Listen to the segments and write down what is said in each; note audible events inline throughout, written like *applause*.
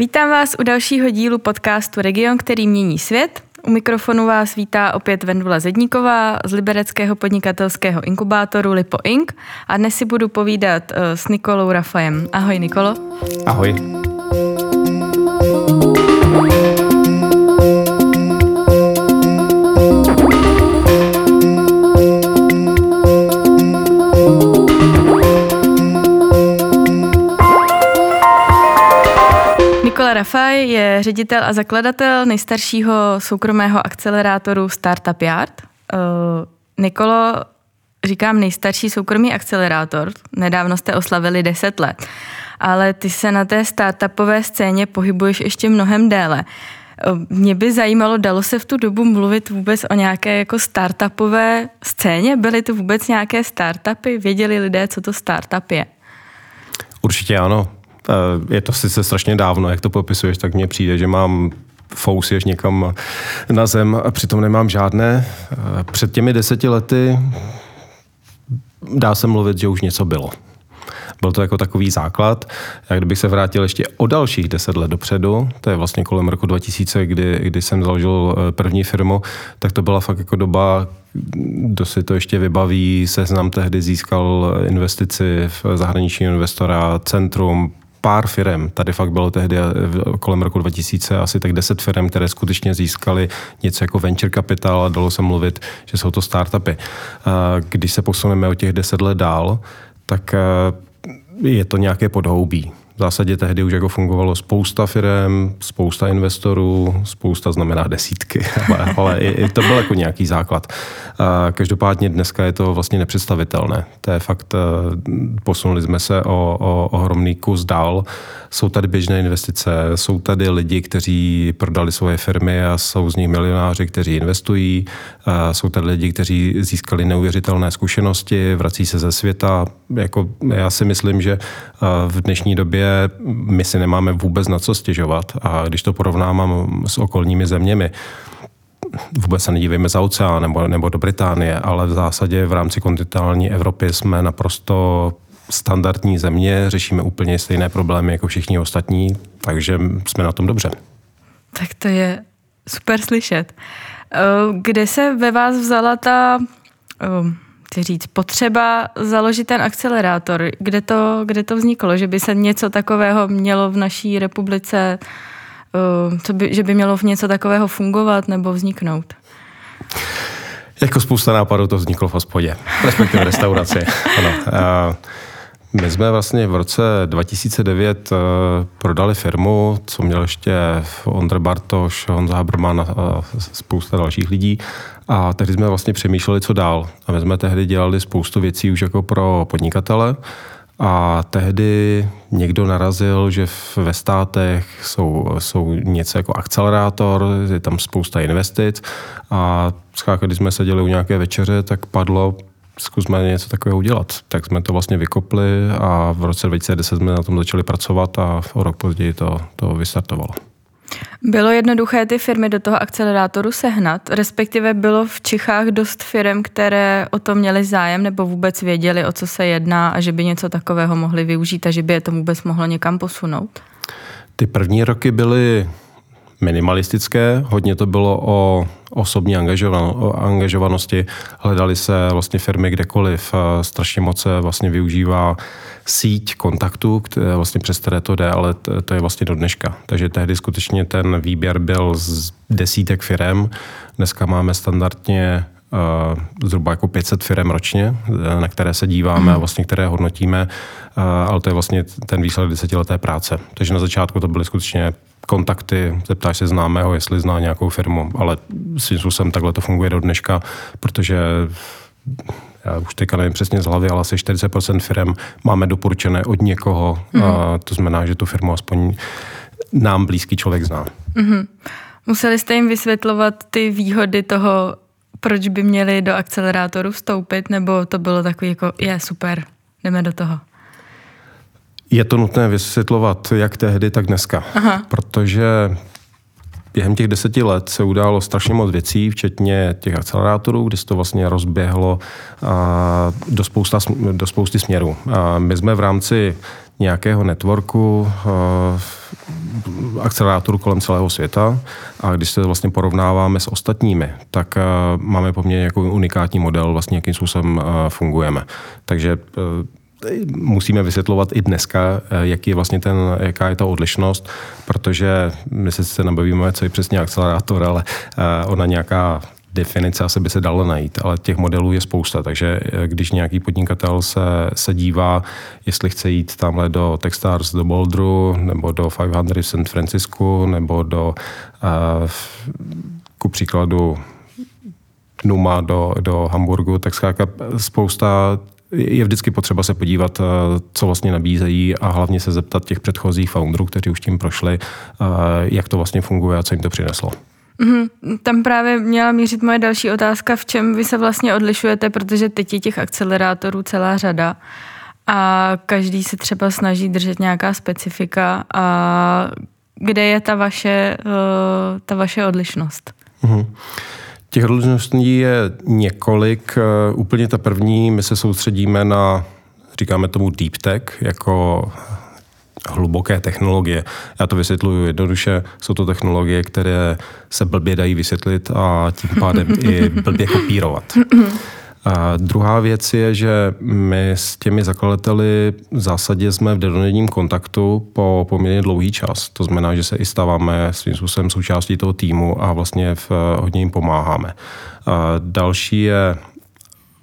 Vítám vás u dalšího dílu podcastu Region, který mění svět. U mikrofonu vás vítá opět Vendula Zedníková z libereckého podnikatelského inkubátoru Lipo Inc. A dnes si budu povídat eh, s Nikolou Rafajem. Ahoj Nikolo. Ahoj. Nikola Rafaj je ředitel a zakladatel nejstaršího soukromého akcelerátoru Startup Yard. Uh, Nikolo, říkám nejstarší soukromý akcelerátor. Nedávno jste oslavili 10 let. Ale ty se na té startupové scéně pohybuješ ještě mnohem déle. Uh, mě by zajímalo, dalo se v tu dobu mluvit vůbec o nějaké jako startupové scéně? Byly to vůbec nějaké startupy? Věděli lidé, co to startup je? Určitě ano. Eh, je to sice strašně dávno, jak to popisuješ, tak mně přijde, že mám fousěž někam na zem a přitom nemám žádné. Eh, před těmi deseti lety dá se mluvit, že už něco bylo. Byl to jako takový základ. Jak kdybych se vrátil ještě o dalších deset let dopředu, to je vlastně kolem roku 2000, kdy, kdy jsem založil eh, první firmu, tak to byla fakt jako doba, kdo si to ještě vybaví, seznam tehdy získal investici v zahraniční investora, centrum, pár firm. Tady fakt bylo tehdy eh, kolem roku 2000 asi tak 10 firm, které skutečně získaly něco jako venture capital a dalo se mluvit, že jsou to startupy. Když se posuneme o těch 10 let dál, tak eh, je to nějaké podhoubí. V zásadě tehdy už jako fungovalo spousta firm, spousta investorů, spousta znamená desítky, *laughs* ale, ale i, i to byl jako nějaký základ. Každopádně dneska je to vlastně nepředstavitelné. To je fakt, eh, posunuli jsme se o, o ohromný kus dál. Jsou tady běžné investice, jsou tady lidi, kteří prodali svoje firmy a jsou z nich milionáři, kteří investují. Jsou tady lidi, kteří získali neuvěřitelné zkušenosti, vrací se ze světa. Jako já si myslím, že v dnešní době my si nemáme vůbec na co stěžovat. A když to porovnávám s okolními zeměmi, vůbec se nedívejme za oceán nebo, nebo do Británie, ale v zásadě v rámci kontinentální Evropy jsme naprosto standardní země, řešíme úplně stejné problémy jako všichni ostatní, takže jsme na tom dobře. Tak to je super slyšet. Eh, kde se ve vás vzala ta, eh, chci říct, potřeba založit ten akcelerátor? Kde to, kde to vzniklo? Že by se něco takového mělo v naší republice, eh, co by, že by mělo v něco takového fungovat nebo vzniknout? Jako spousta nápadů to vzniklo v hospodě, respektive restauraci. *laughs* ano. My jsme vlastně v roce 2009 prodali firmu, co měl ještě Ondr Bartoš, Honza Haberman a spousta dalších lidí. A tehdy jsme vlastně přemýšleli, co dál. A my jsme tehdy dělali spoustu věcí už jako pro podnikatele. A tehdy někdo narazil, že ve státech jsou, jsou něco jako akcelerátor, je tam spousta investic a když jsme seděli u nějaké večeře, tak padlo, zkusme něco takového udělat. Tak jsme to vlastně vykopli a v roce 2010 jsme na tom začali pracovat a o rok později to, to vystartovalo. Bylo jednoduché ty firmy do toho akcelerátoru sehnat, respektive bylo v Čechách dost firm, které o to měly zájem nebo vůbec věděli, o co se jedná a že by něco takového mohli využít a že by je to vůbec mohlo někam posunout? Ty první roky byly minimalistické, hodně to bylo o osobní angažovanosti. Hledali se vlastně firmy kdekoliv, strašně moc se vlastně využívá síť kontaktů, které vlastně přes které to jde, ale to je vlastně do dneška. Takže tehdy skutečně ten výběr byl z desítek firm. Dneska máme standardně Uh, zhruba jako 500 firm ročně, na které se díváme a mhm. vlastně které hodnotíme, ale to je vlastně ten výsledek desetileté práce. Takže na začátku to byly skutečně kontakty, zeptáš se známého, jestli zná nějakou firmu, ale svým způsobem takhle to funguje do dneška, protože já už teďka nevím přesně z hlavy, ale asi 40% firm máme doporučené od někoho. Mm. A to znamená, že tu firmu aspoň nám blízký člověk zná. Mm-hmm. Museli jste jim vysvětlovat ty výhody toho, proč by měli do akcelerátoru vstoupit, nebo to bylo takový jako, je super, jdeme do toho? Je to nutné vysvětlovat jak tehdy, tak dneska. Aha. Protože během těch deseti let se událo strašně moc věcí, včetně těch akcelerátorů, kde se to vlastně rozběhlo do, spousta, do spousty směrů. A my jsme v rámci nějakého networku akcelerátorů kolem celého světa a když se vlastně porovnáváme s ostatními, tak máme poměrně jako unikátní model, vlastně jakým způsobem fungujeme. Takže musíme vysvětlovat i dneska, jaký je vlastně ten, jaká je ta odlišnost, protože my se sice nabavíme, co je přesně akcelerátor, ale ona nějaká definice asi by se dala najít, ale těch modelů je spousta, takže eh, když nějaký podnikatel se, se dívá, jestli chce jít tamhle do Techstars do Boulderu, nebo do 500 v San Francisku, nebo do, uh, ku příkladu, Numa do, do Hamburgu, tak zkrátka spousta je vždycky potřeba se podívat, eh, co vlastně nabízejí a hlavně se zeptat těch předchozích founderů, kteří už tím prošli, jak to vlastně funguje a co jim to přineslo. Mm-hmm. Tam právě měla mířit moje další otázka, v čem vy se vlastně odlišujete, protože teď je těch akcelerátorů celá řada a každý se třeba snaží držet nějaká specifika a kde je ta vaše, uh, ta vaše odlišnost? Mm-hmm. Těch odlišností je několik. Eh, úplně ta první, my se soustředíme na, říkáme tomu deep tech, jako hluboké technologie. Já to vysvětluji jednoduše. Jsou to technologie, které se blbě dají vysvětlit a tím pádem i blbě kopírovat. *laughs* A druhá věc je, že my s těmi zakladateli v zásadě jsme v denodenním kontaktu po poměrně dlouhý čas. To znamená, že se i stáváme svým způsobem součástí toho týmu a vlastně v, hodně jim pomáháme. A další je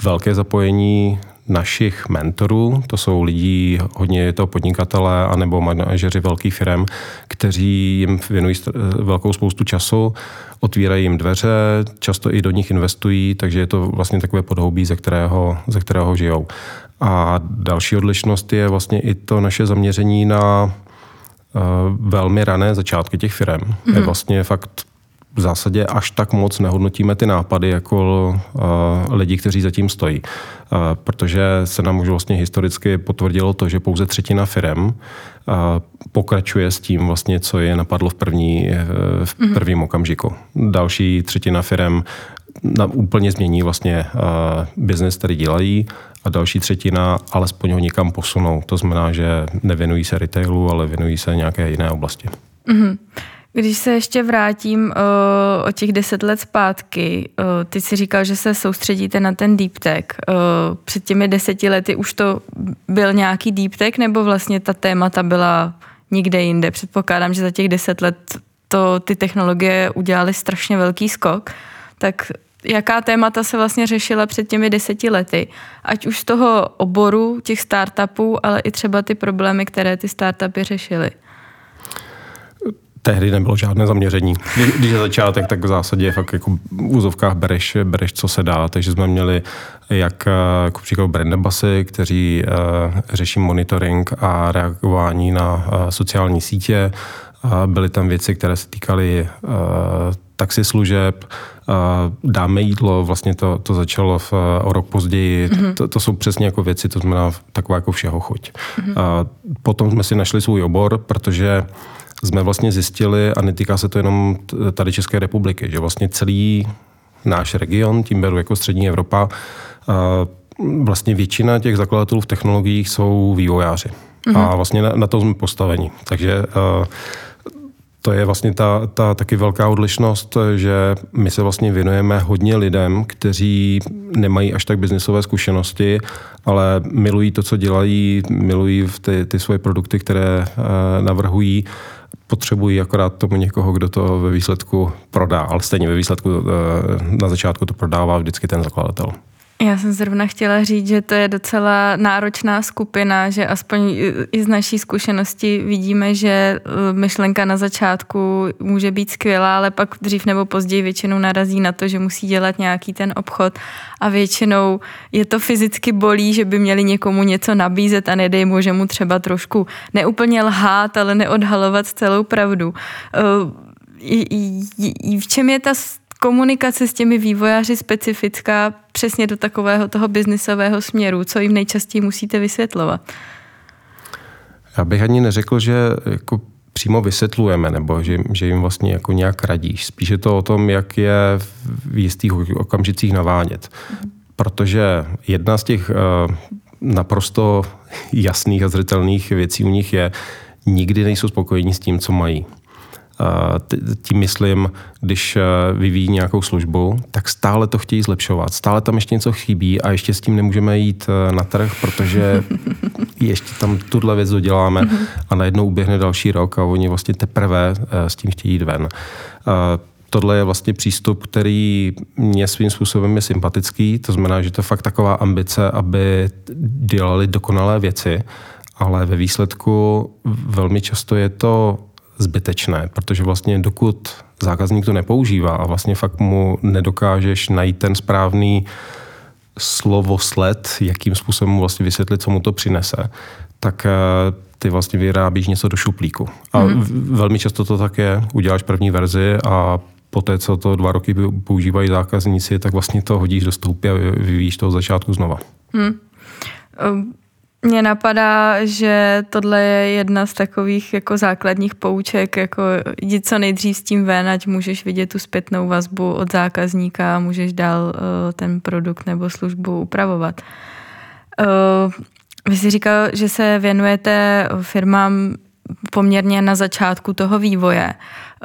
velké zapojení našich mentorů, to jsou lidi, hodně je to podnikatelé anebo manažeři velkých firm, kteří jim věnují velkou spoustu času, otvírají jim dveře, často i do nich investují, takže je to vlastně takové podhoubí, ze kterého, ze kterého žijou. A další odlišnost je vlastně i to naše zaměření na uh, velmi rané začátky těch firm. Mm-hmm. Je vlastně fakt v zásadě až tak moc nehodnotíme ty nápady jako uh, lidi, kteří zatím stojí. Uh, protože se nám už vlastně historicky potvrdilo to, že pouze třetina firm uh, pokračuje s tím vlastně, co je napadlo v, první, v mhm. prvním okamžiku. Další třetina firm na, úplně změní vlastně uh, biznes, který dělají a další třetina alespoň ho někam posunou. To znamená, že nevěnují se retailu, ale věnují se nějaké jiné oblasti. Mm-hmm. Když se ještě vrátím uh, o těch deset let zpátky, uh, ty si říkal, že se soustředíte na ten deep tech. Uh, před těmi deseti lety už to byl nějaký deep tech, nebo vlastně ta témata byla nikde jinde? Předpokládám, že za těch deset let to ty technologie udělaly strašně velký skok. Tak jaká témata se vlastně řešila před těmi deseti lety? Ať už z toho oboru těch startupů, ale i třeba ty problémy, které ty startupy řešily tehdy nebylo žádné zaměření. Když je začátek, tak v zásadě fakt jako v úzovkách bereš, bereš, co se dá. Takže jsme měli jak jako příklad Brandabasy, kteří uh, řeší monitoring a reagování na uh, sociální sítě. Uh, byly tam věci, které se týkaly taxislužeb, dáme jídlo, vlastně to, to začalo v, o rok později. Mm-hmm. To, to jsou přesně jako věci, to znamená taková jako všeho chuť. Mm-hmm. Potom jsme si našli svůj obor, protože jsme vlastně zjistili, a netýká se to jenom tady České republiky, že vlastně celý náš region, tím beru jako střední Evropa, vlastně většina těch zakladatelů v technologiích jsou vývojáři. Mm-hmm. A vlastně na, na to jsme postaveni. Takže to je vlastně ta, ta taky velká odlišnost, že my se vlastně věnujeme hodně lidem, kteří nemají až tak biznisové zkušenosti, ale milují to, co dělají, milují ty, ty svoje produkty, které navrhují potřebují akorát tomu někoho, kdo to ve výsledku prodá, ale stejně ve výsledku eh, na začátku to prodává vždycky ten zakladatel. Já jsem zrovna chtěla říct, že to je docela náročná skupina, že aspoň i z naší zkušenosti vidíme, že eh, myšlenka na začátku může být skvělá, ale pak dřív nebo později většinou narazí na to, že musí dělat nějaký ten obchod a většinou je to fyzicky bolí, že by měli někomu něco nabízet a nedej mu, že mu třeba trošku neúplně lhát, ale neodhalovat celou pravdu. Eh, v čem je ta komunikace s těmi vývojáři specifická přesně do takového toho biznisového směru? Co jim nejčastěji musíte vysvětlovat? Já bych ani neřekl, že jako přímo vysvětlujeme, nebo že, že jim vlastně jako nějak radíš. Spíše je to o tom, jak je v jistých okamžicích navánět. Protože jedna z těch uh, naprosto jasných a zřetelných věcí u nich je, nikdy nejsou spokojení s tím, co mají. Tím myslím, když eh, vyvíjí nějakou službu, tak stále to chtějí zlepšovat. Stále tam ještě něco chybí a ještě s tím nemůžeme jít eh, na trh, protože *laughs* ještě tam tuhle věc doděláme a najednou uběhne další rok a oni vlastně teprve eh, s tím chtějí jít ven. Tohle je vlastně přístup, který mě svým způsobem je sympatický, to znamená, že to je fakt taková ambice, aby dělali dokonalé věci, ale ve výsledku velmi často je to zbytečné, protože vlastně dokud zákazník to nepoužívá a vlastně fakt mu nedokážeš najít ten správný slovosled, jakým způsobem mu vlastně vysvětlit, co mu to přinese, tak eh, ty vlastně vyrábíš něco do šuplíku. A mm. velmi často to tak je. Uděláš první verzi a poté, co to dva roky používají zákazníci, tak vlastně to hodíš do stoupy a vyvíjíš to od začátku znova. Hmm. Mně napadá, že tohle je jedna z takových jako základních pouček, jako jdi co nejdřív s tím ven, ať můžeš vidět tu zpětnou vazbu od zákazníka a můžeš dál uh, ten produkt nebo službu upravovat. Uh, vy jsi říkal, že se věnujete firmám poměrně na začátku toho vývoje.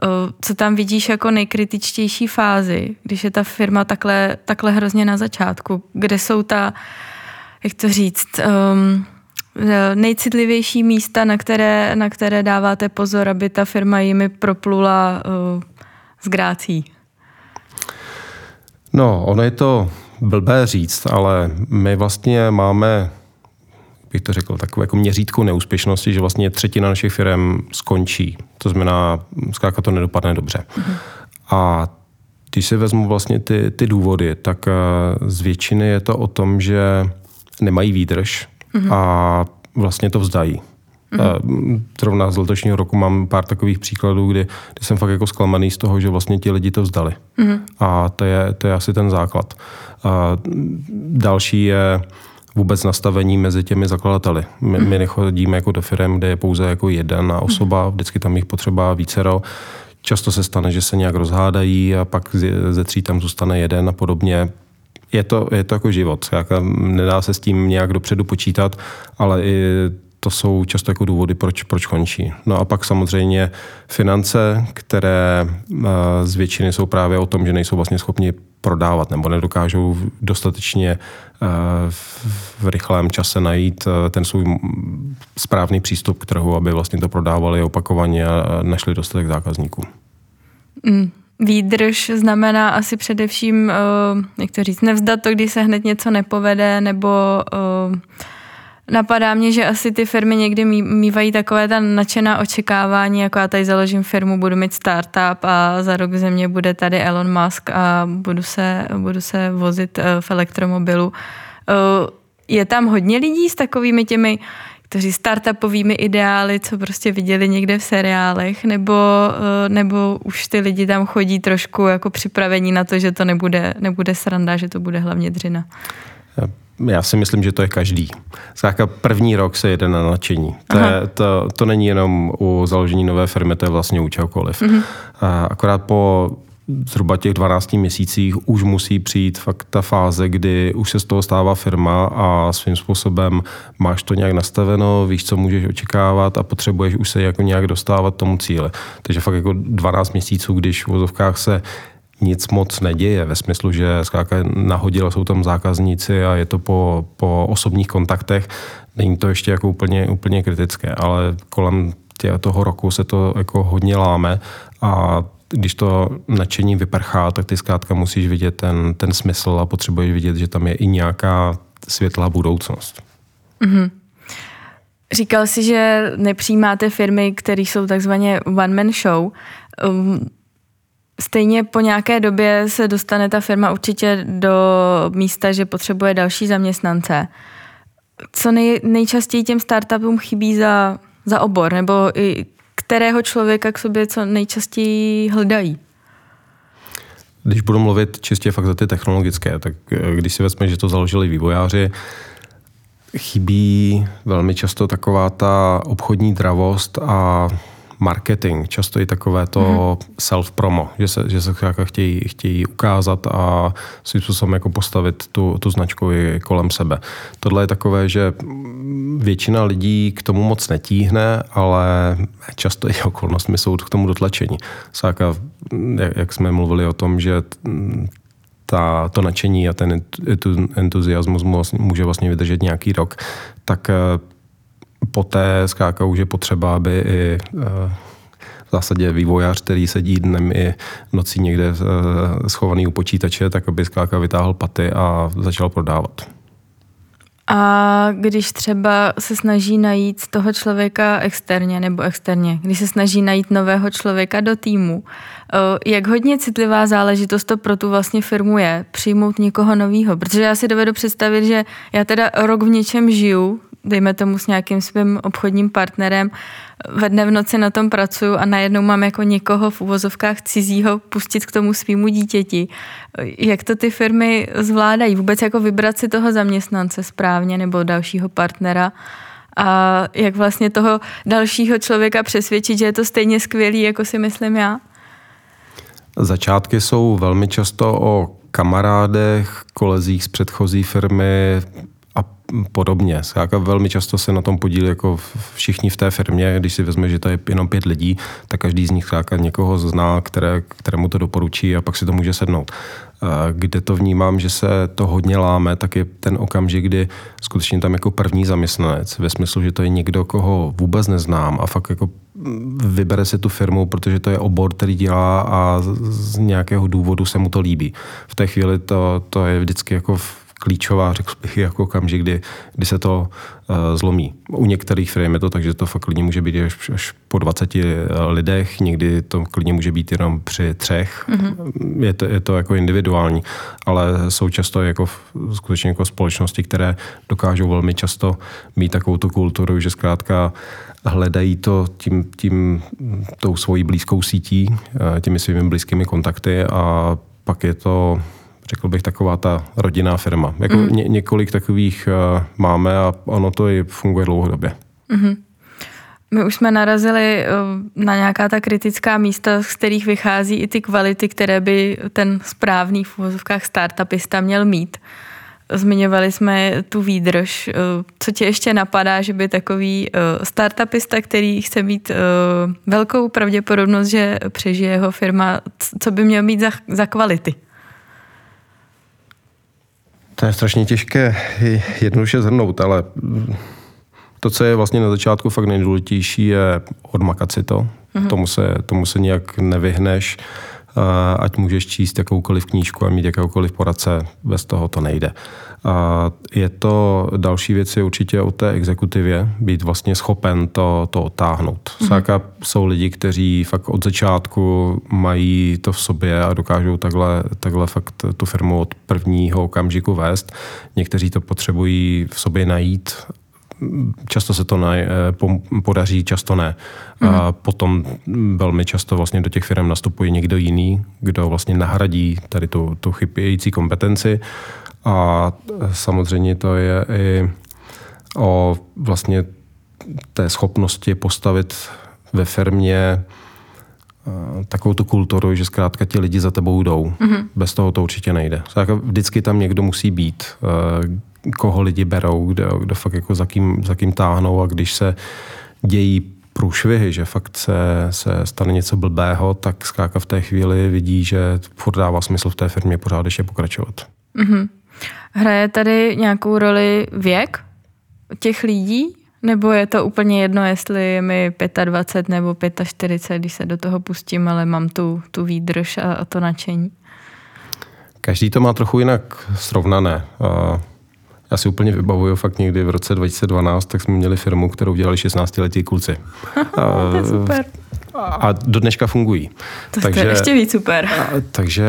Uh, co tam vidíš jako nejkritičtější fázi, když je ta firma takhle, takhle hrozně na začátku? Kde jsou ta jak to říct, um, nejcitlivější místa, na které, na které dáváte pozor, aby ta firma jimi proplula uh, s grácí? No, ono je to blbé říct, ale my vlastně máme bych to řekl, takové jako měřítko neúspěšnosti, že vlastně třetina našich firm skončí. To znamená, zkrátka to nedopadne dobře. Mm-hmm. A když si vezmu vlastně ty, ty důvody, tak uh, z většiny je to o tom, že nemají výdrž mm-hmm. a vlastně to vzdají. Mm-hmm. Zrovna z letošního roku mám pár takových příkladů, kdy, kdy jsem fakt jako zklamaný z toho, že vlastně ti lidi to vzdali. Mm-hmm. A to je, to je asi ten základ. A další je vůbec nastavení mezi těmi zakladateli. My, mm-hmm. my nechodíme jako do firm, kde je pouze jako jedna osoba, mm-hmm. vždycky tam jich potřeba vícero. Často se stane, že se nějak rozhádají a pak ze tří tam zůstane jeden a podobně je to, je to jako život. Jako nedá se s tím nějak dopředu počítat, ale i to jsou často jako důvody, proč, proč končí. No a pak samozřejmě finance, které eh, z většiny jsou právě o tom, že nejsou vlastně schopni prodávat nebo nedokážou dostatečně eh, v rychlém čase najít eh, ten svůj správný přístup k trhu, aby vlastně to prodávali opakovaně a našli dostatek zákazníků. Mm. Výdrž znamená asi především, eh, jak to říct, nevzdat to, když se hned něco nepovede, nebo eh, napadá mě, že asi ty firmy někdy mývají takové ta nadšená očekávání, jako já tady založím firmu, budu mít startup a za rok ze mě bude tady Elon Musk a budu se, budu se vozit eh, v elektromobilu. Je tam hodně lidí s takovými těmi kteří startupovými ideály, co prostě viděli někde v seriálech, nebo, eh, nebo už ty lidi tam chodí trošku jako připravení na to, že to nebude, nebude sranda, že to bude hlavně dřina. Já si myslím, že to je každý. Zkrátka první rok se jede na nadšení. To, je, to, to není jenom u založení nové firmy, to je vlastně u čehokoliv. Mm-hmm. Akorát po zhruba těch 12 měsících už musí přijít fakt ta fáze, kdy už se z toho stává firma a svým způsobem máš to nějak nastaveno, víš, co můžeš očekávat a potřebuješ už se jako nějak dostávat tomu cíle. Takže fakt jako 12 měsíců, když v vozovkách se nic moc neděje, ve smyslu, že zkrátka nahodila jsou tam zákazníci a je to po, po osobních kontaktech, není to ještě jako úplně, úplně kritické, ale kolem toho roku se to jako hodně láme a když to nadšení vyprchá, tak ty zkrátka musíš vidět ten, ten smysl a potřebuješ vidět, že tam je i nějaká světlá budoucnost. Mm-hmm. Říkal jsi, že nepřijímáte firmy, které jsou takzvaně one-man show. Um, stejně po nějaké době se dostane ta firma určitě do místa, že potřebuje další zaměstnance. Co nej, nejčastěji těm startupům chybí za, za obor, nebo i kterého člověka k sobě co nejčastěji hledají? Když budu mluvit čistě fakt za ty technologické, tak eh, když si vezme, že to založili vývojáři, chybí velmi často taková ta obchodní dravost a marketing, často i takové to mm-hmm. self-promo, že se, že se chtějí, chtějí ukázat a svým způsobem jako postavit tu, tu značku i kolem sebe. Tohle je takové, že většina lidí k tomu moc netíhne, ale často i okolnostmi jsou k tomu dotlačení. Sáka, jak jsme mluvili o tom, že ta, to nadšení a ten entuziasmus může vlastně vydržet nějaký rok, tak poté zkrátka už je potřeba, aby i eh, v zásadě vývojář, který sedí dnem i nocí někde eh, schovaný u počítače, tak aby zkrátka vytáhl paty a začal prodávat. A když třeba se snaží najít toho člověka externě nebo externě, když se snaží najít nového člověka do týmu, jak hodně citlivá záležitost to pro tu vlastně firmu je, přijmout někoho nového, protože já si dovedu představit, že já teda rok v něčem žiju, dejme tomu s nějakým svým obchodním partnerem, ve dne v noci na tom pracuju a najednou mám jako někoho v uvozovkách cizího pustit k tomu svýmu dítěti. Jak to ty firmy zvládají? Vůbec jako vybrat si toho zaměstnance správně nebo dalšího partnera a jak vlastně toho dalšího člověka přesvědčit, že je to stejně skvělý, jako si myslím já? Začátky jsou velmi často o kamarádech, kolezích z předchozí firmy, podobně. Zkrátka velmi často se na tom podílí jako všichni v té firmě, když si vezme, že to je jenom pět lidí, tak každý z nich zkrátka někoho zná, které, kterému to doporučí a pak si to může sednout. Kde to vnímám, že se to hodně láme, tak je ten okamžik, kdy skutečně tam jako první zaměstnanec, ve smyslu, že to je někdo, koho vůbec neznám a fakt jako vybere si tu firmu, protože to je obor, který dělá a z nějakého důvodu se mu to líbí. V té chvíli to, to je vždycky jako klíčová, řekl bych, jako okamžik, kdy, kdy se to uh, zlomí. U některých firm je to tak, že to fakt klidně může být až, až po 20 eh, lidech, někdy to klidně může být jenom při třech. Mm-hmm. Je, to, je to jako individuální, ale jsou často jako skutečně jako společnosti, které dokážou velmi často mít takovou tu kulturu, že zkrátka hledají to tím, tím tou svojí blízkou sítí, eh, těmi svými blízkými kontakty a pak je to řekl bych, taková ta rodinná firma. Jako mm. ně, několik takových uh, máme a ono to i funguje dlouhodobě. Mm-hmm. My už jsme narazili uh, na nějaká ta kritická místa, z kterých vychází i ty kvality, které by ten správný v uvozovkách startupista měl mít. Zmiňovali jsme tu výdrž. Uh, co tě ještě napadá, že by takový startupista, který chce mít velkou pravděpodobnost, že přežije jeho firma, co by měl mít za, za kvality? To je strašně těžké jednoduše zhrnout, ale to, co je vlastně na začátku fakt nejdůležitější, je odmakat si to. Mm-hmm. Tomu, se, tomu se nijak nevyhneš. Ať můžeš číst jakoukoliv knížku a mít jakoukoliv poradce, bez toho to nejde. A je to, další věc je určitě o té exekutivě, být vlastně schopen to, to otáhnout. Mm-hmm. jsou lidi, kteří fakt od začátku mají to v sobě a dokážou takhle, takhle fakt tu firmu od prvního okamžiku vést. Někteří to potřebují v sobě najít často se to ne, podaří, často ne. Mm. A mhm. potom velmi často vlastně do těch firm nastupuje někdo jiný, kdo vlastně nahradí tady tu, tu chybějící kompetenci a samozřejmě to je i o vlastně té schopnosti postavit ve firmě eh, takovou tu kulturu, že zkrátka ti lidi za tebou jdou. Mm-hmm. Bez toho to určitě nejde. Vždycky tam někdo musí být, eh, koho lidi berou, kdo, kdo fakt jako za kým, za kým táhnou a když se dějí průšvihy, že fakt se, se stane něco blbého, tak zkrátka v té chvíli vidí, že furt dává smysl v té firmě pořád ještě pokračovat. Mm-hmm. Hraje tady nějakou roli věk těch lidí? Nebo je to úplně jedno, jestli je mi 25 nebo 45, když se do toho pustím, ale mám tu, tu výdrž a, a to nadšení? Každý to má trochu jinak srovnané. Já si úplně vybavuju fakt někdy v roce 2012, tak jsme měli firmu, kterou dělali 16-letí kluci. *laughs* to je super. A do dneška fungují. To takže, je ještě víc super. A, takže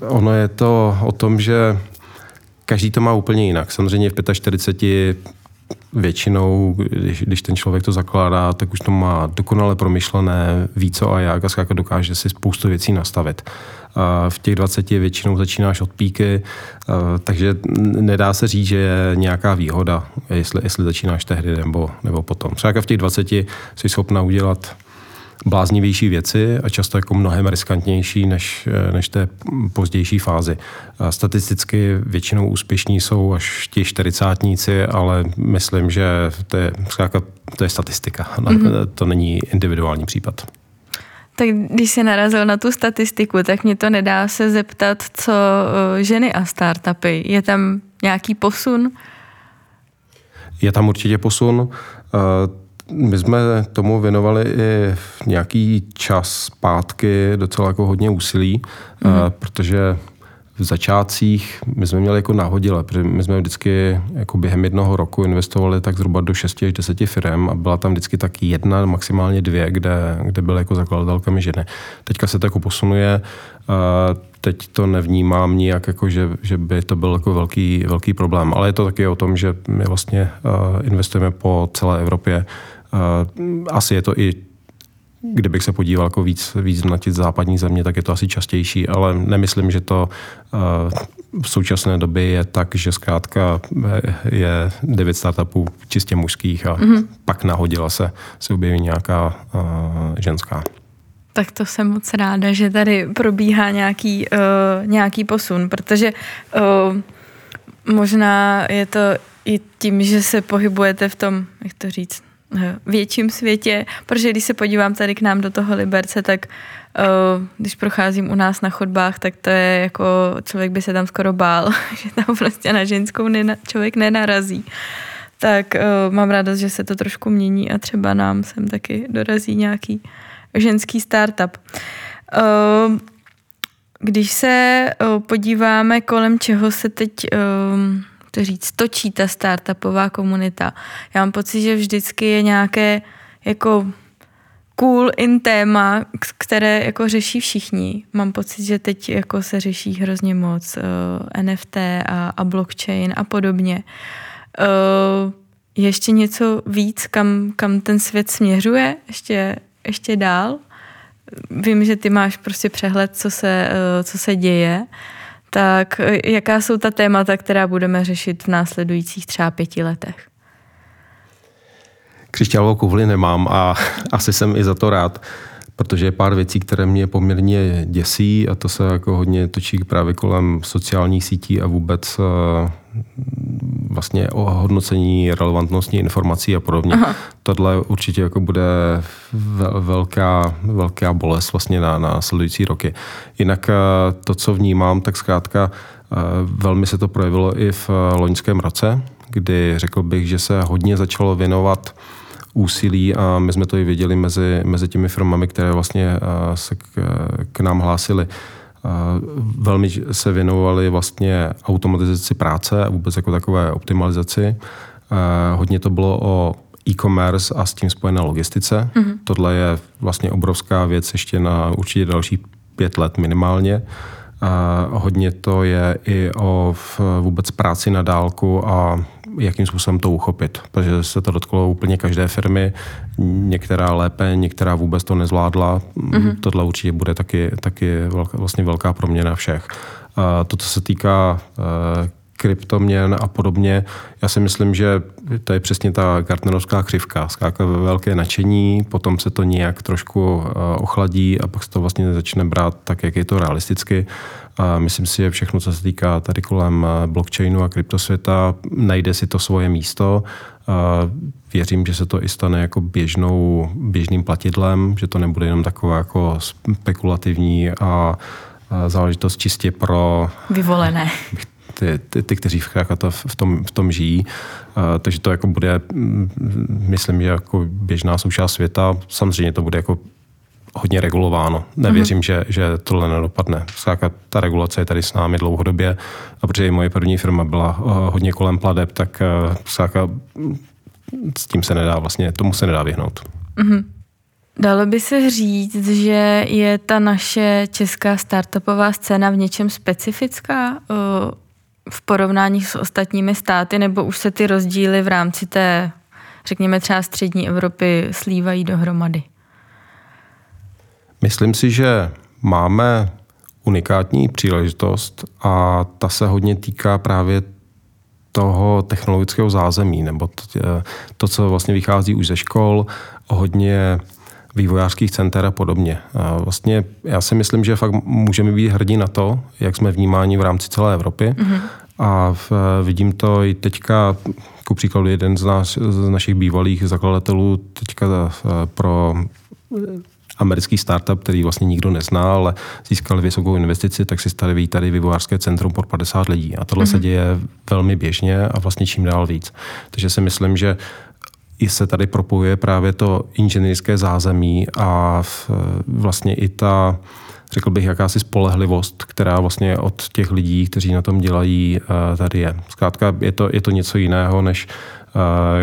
ono je to o tom, že Každý to má úplně jinak. Samozřejmě v 45 většinou, když, když ten člověk to zakládá, tak už to má dokonale promyšlené, ví co a jak a zkrátka dokáže si spoustu věcí nastavit. V těch 20 většinou začínáš od píky, takže nedá se říct, že je nějaká výhoda, jestli, jestli začínáš tehdy nebo, nebo potom. Třeba v těch 20 jsi schopna udělat bláznivější věci a často jako mnohem riskantnější než, než té pozdější fázi. Statisticky většinou úspěšní jsou až ti čtyřicátníci, ale myslím, že to je, to je statistika. *laughs* Mm-hmm. To není individuální případ. Tak když jsi narazil na tu statistiku, tak mě to nedá se zeptat, co eh, ženy a startupy. Je tam nějaký posun? Je tam určitě posun. Eh, my jsme tomu věnovali i nějaký čas zpátky docela jako hodně úsilí, mm-hmm. protože v začátcích my jsme měli jako náhodile, protože my jsme vždycky jako během jednoho roku investovali tak zhruba do 6 až 10 firm a byla tam vždycky tak jedna, maximálně dvě, kde, kde byly jako zakladatelkami ženy. Teďka se to jako posunuje, teď to nevnímám nijak, jako že, že by to byl jako velký, velký problém, ale je to taky o tom, že my vlastně investujeme po celé Evropě. Asi je to i kdybych se podíval jako víc, víc na ty západní země, tak je to asi častější, ale nemyslím, že to uh, v současné době je tak, že zkrátka je devět startupů čistě mužských a mm-hmm. pak nahodila se, se objeví nějaká ženská. Tak to jsem moc ráda, že tady probíhá nějaký, uh, nějaký posun, protože uh, možná je to i tím, že se pohybujete v tom, jak to říct, větším světě, protože když se podívám tady k nám do toho Liberce, tak uh, když procházím u nás na chodbách, tak to je jako, člověk by se tam skoro bál, *laughs* že tam prostě na ženskou nena, člověk nenarazí. Tak uh, mám radost, že se to trošku mění a třeba nám sem taky dorazí nějaký ženský startup. Když se podíváme, kolem čeho se teď to říct, točí ta startupová komunita. Já mám pocit, že vždycky je nějaké jako cool in téma, které jako řeší všichni. Mám pocit, že teď jako se řeší hrozně moc uh, eh, NFT a, a blockchain a podobně. Uh, ještě něco víc, kam, kam ten svět směřuje? Ještě, ještě dál? Vím, že ty máš prostě přehled, co se, uh, co se děje. Uh, tak e, jaká jsou ta témata, která budeme řešit v následujících třeba pěti letech? Křišťálovou kouli nemám a *laughs* asi jsem i za to rád, protože je pár věcí, které mě poměrně děsí a to se jako hodně točí právě kolem sociálních sítí a vůbec e, vlastně o hodnocení relevantnosti informací a podobně. Aha. Tohle určitě jako bude velká, velká bolest vlastně na, na sledující roky. Jinak eh, to, co vnímám, tak zkrátka eh, velmi se to projevilo i v eh, loňském roce, kdy řekl bych, že se hodně začalo věnovat úsilí a my jsme to i viděli mezi, mezi těmi firmami, které vlastně se k, k nám hlásily Velmi se věnovali vlastně automatizaci práce a vůbec jako takové optimalizaci. Hodně to bylo o e-commerce a s tím spojené logistice. Mm-hmm. Tohle je vlastně obrovská věc ještě na určitě další pět let minimálně. A hodně to je i o vůbec práci na dálku a jakým způsobem to uchopit, protože se to dotklo úplně každé firmy, některá lépe, některá vůbec to nezvládla. Mm-hmm. Tohle určitě bude taky, taky velká, vlastně velká proměna všech. A to, co se týká eh, kryptoměn a podobně. Já si myslím, že to je přesně ta Gartnerovská křivka. Skáka ve velké nadšení, potom se to nějak trošku eh, ochladí a pak se to vlastně začne brát tak, jak je to realisticky. A myslím si, že všechno, co se týká tady kolem eh, blockchainu a kryptosvěta, najde si to svoje místo. A věřím, že se to i stane jako běžnou, běžným platidlem, že to nebude jenom taková jako spekulativní a záležitost čistě pro... Vyvolené *laughs* ty, ty, ty kteří v, to v, tom, v tom žijí. Uh, takže to jako bude, myslím, že jako běžná součást světa. Samozřejmě to bude jako hodně regulováno. Nevěřím, mm-hmm. že, že tohle nedopadne. Zkrátka ta regulace je tady s námi dlouhodobě a protože moje první firma byla uh, hodně kolem pladeb, tak uh, zkrátka s tím se nedá vlastně, tomu se nedá vyhnout. Mm-hmm. Dalo by se říct, že je ta naše česká startupová scéna v něčem specifická? V porovnání s ostatními státy, nebo už se ty rozdíly v rámci té, řekněme třeba střední Evropy, slívají dohromady? Myslím si, že máme unikátní příležitost a ta se hodně týká právě toho technologického zázemí, nebo to, to co vlastně vychází už ze škol, hodně vývojářských center a podobně. A vlastně já si myslím, že fakt můžeme být hrdí na to, jak jsme vnímáni v rámci celé Evropy. Mm-hmm. A v, vidím to i teďka, ku příkladu jeden z, nás, z našich bývalých zakladatelů teďka pro americký startup, který vlastně nikdo nezná, ale získal vysokou investici, tak si staví tady vývojářské centrum pro 50 lidí. A tohle mm-hmm. se mhm. děje velmi běžně a vlastně čím dál víc. Takže si myslím, že i se tady propojuje právě to inženýrské zázemí a vlastně i ta, řekl bych, jakási spolehlivost, která vlastně od těch lidí, kteří na tom dělají, eh, tady je. Zkrátka je to, je to něco jiného, než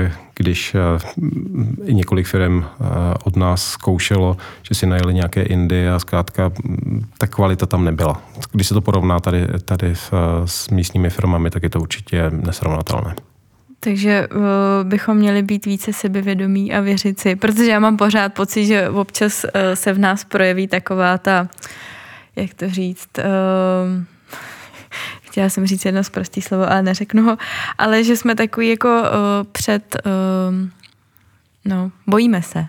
eh, když eh, několik firm od nás zkoušelo, že si najeli nějaké Indy a zkrátka hm, ta kvalita tam nebyla. Když se to porovná tady, tady s místními firmami, tak je to určitě nesrovnatelné. Takže uh, bychom měli být více sebevědomí a věřit si, protože já mám pořád pocit, že občas uh, se v nás projeví taková ta, jak to říct, uh, *laughs* chtěla jsem říct jedno z prostý slovo, ale neřeknu ho, ale že jsme takový jako uh, před, uh, no, bojíme se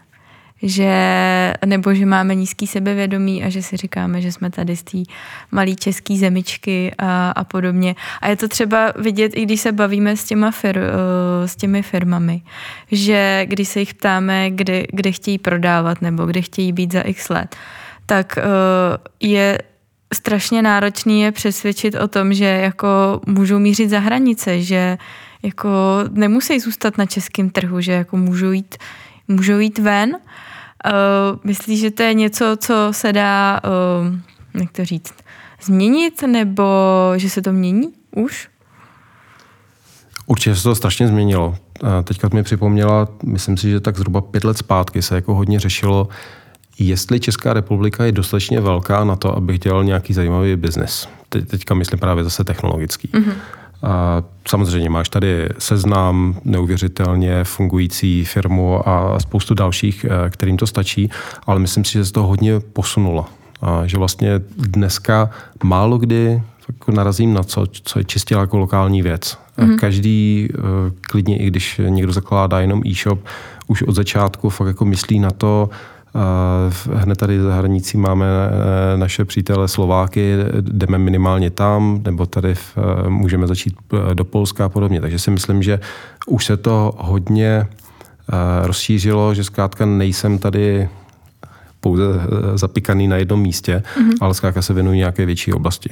že, nebo že máme nízký sebevědomí a že si říkáme, že jsme tady z té malé české zemičky a, a podobně. A je to třeba vidět, i když se bavíme s, těma fir, eh, s těmi firmami, že když se jich ptáme, kde, kde chtějí prodávat nebo kde chtějí být za x let, tak eh, je strašně náročný je přesvědčit o tom, že jako můžou mířit za hranice, že jako nemusí zůstat na českém trhu, že jako můžou jít, můžou jít ven Uh, myslíš, že to je něco, co se dá, uh, jak to říct, změnit, nebo že se to mění už? Určitě se to strašně změnilo. Teďka mi připomněla, myslím si, že tak zhruba pět let zpátky se jako hodně řešilo, jestli Česká republika je dostatečně velká na to, abych dělal nějaký zajímavý biznis. teďka myslím právě zase technologický. Mm-hmm. A samozřejmě máš tady seznam, neuvěřitelně fungující firmu a spoustu dalších, eh, kterým to stačí, ale myslím si, že se to hodně posunulo. A že vlastně dneska málo kdy jako narazím na co, co je čistě jako lokální věc. Mm-hmm. Každý, eh, klidně i když někdo zakládá jenom e-shop, už od začátku fakt jako myslí na to, Hned tady za hranicí máme eh, naše přítele Slováky, jdeme minimálně tam, nebo tady v, eh, můžeme začít eh, do Polska a podobně. Takže si myslím, že už se to hodně rozšířilo, že zkrátka nejsem tady pouze zapikaný na jednom místě, mm-hmm. ale zkrátka se věnují nějaké větší oblasti.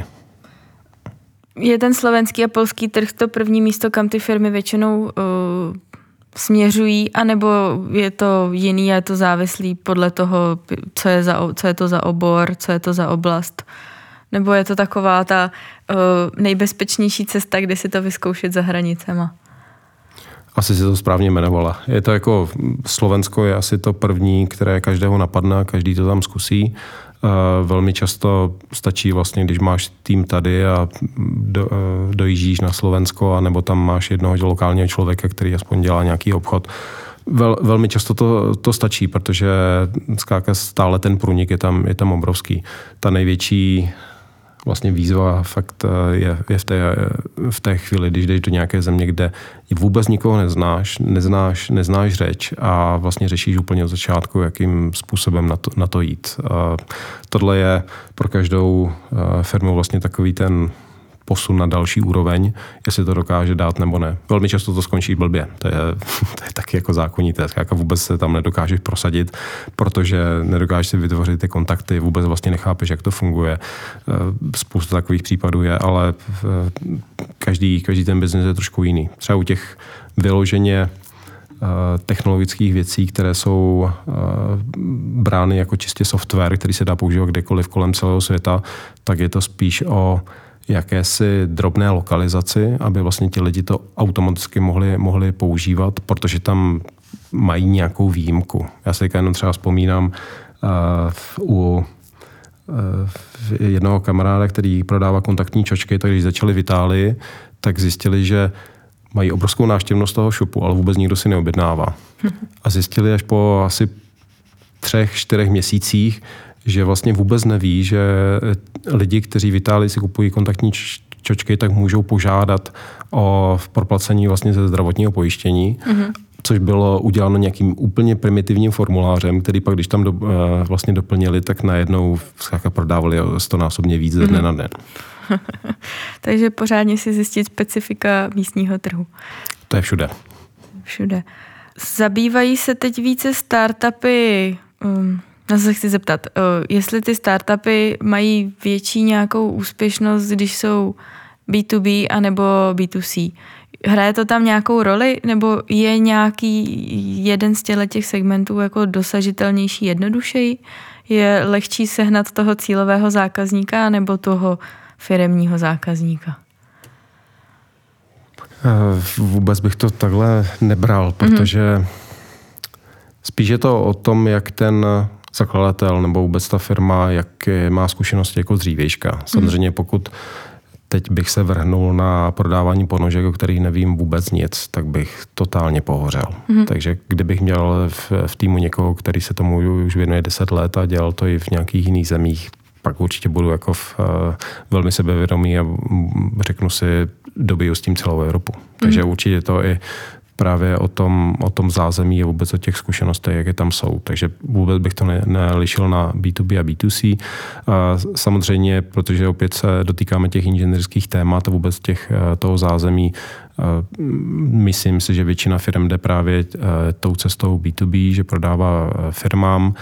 Je ten slovenský a polský trh to první místo, kam ty firmy většinou uh, směřují, anebo je to jiný a je to závislý podle toho, co je, za, co je to za obor, co je to za oblast? Nebo je to taková ta uh, nejbezpečnější cesta, kdy si to vyzkoušet za hranicema? Asi si to správně jmenovala. Je to jako Slovensko je asi to první, které každého napadne, každý to tam zkusí. Velmi často stačí vlastně, když máš tým tady a do, e, dojíždíš na Slovensko, anebo tam máš jednoho lokálního člověka, který aspoň dělá nějaký obchod. Vel, velmi často to, to stačí, protože zkrátka stále ten průnik je tam, je tam obrovský. Ta největší vlastně výzva fakt eh, je, je v, té, v té chvíli, když jdeš do nějaké země, kde vůbec nikoho neznáš, neznáš, neznáš řeč a vlastně řešíš úplně od začátku, jakým způsobem na to, na to jít. A tohle je pro každou eh, firmu vlastně takový ten posun na další úroveň, jestli to dokáže dát nebo ne. Velmi často to skončí blbě. To je, *laughs* to je taky jako zákonité. Jako vůbec se tam nedokážeš prosadit, protože nedokážeš si vytvořit ty kontakty, vůbec vlastně nechápeš, jak to funguje. Eh, spousta takových případů je, ale eh, každý, každý ten biznis je trošku jiný. Třeba u těch vyloženě eh, technologických věcí, které jsou brány jako čistě software, který se dá používat kdekoliv kolem celého světa, tak je to spíš o jakési drobné lokalizaci, aby vlastně ti lidi to automaticky mohli, mohli používat, protože tam mají nějakou výjimku. Já si jenom třeba vzpomínám uh, u uh, jednoho kamaráda, který prodává kontaktní čočky, tak když začali v Itálii, tak zjistili, že mají obrovskou návštěvnost toho shopu, ale vůbec nikdo si neobjednává. A zjistili až po asi třech, čtyřech měsících, že vlastně vůbec neví, že lidi, kteří v Itálii si kupují kontaktní čočky, tak můžou požádat o proplacení vlastně ze zdravotního pojištění. Mm-hmm. což bylo uděláno nějakým úplně primitivním formulářem, který pak, když tam do, vlastně doplnili, tak najednou zkrátka prodávali stonásobně víc ze dne mm-hmm. na den. *laughs* Takže pořádně si zjistit specifika místního trhu. To je všude. Všude. Zabývají se teď více startupy, um, já se chci zeptat, uh, jestli ty startupy mají větší nějakou úspěšnost, když jsou B2B anebo B2C. Hraje to tam nějakou roli, nebo je nějaký jeden z těch segmentů jako dosažitelnější jednodušeji? Je lehčí sehnat toho cílového zákazníka nebo toho firemního zákazníka? Eh, vůbec bych to takhle nebral, mhm. protože mm-hmm. spíš je to o tom, jak ten zakladatel nebo vůbec ta firma, jak má zkušenosti jako dřívějška. Mhm. Samozřejmě pokud teď bych se vrhnul na prodávání ponožek, o kterých nevím vůbec nic, tak bych totálně pohořel. Mm-hmm. Takže kdybych měl v, v týmu někoho, který se tomu už věnuje 10 let a dělal to i v nějakých jiných zemích, pak určitě budu jako v, uh, velmi sebevědomý a řeknu si, dobiju s tím celou Evropu. Takže mm. určitě to i právě o tom, o tom zázemí a vůbec o těch zkušenostech, jaké tam jsou. Takže vůbec bych to ne, nelišil na B2B a B2C. A samozřejmě, protože opět se dotýkáme těch inženýrských témat a vůbec těch, eh, toho zázemí, myslím si, že většina firm jde právě eh, tou cestou B2B, že prodává firmám,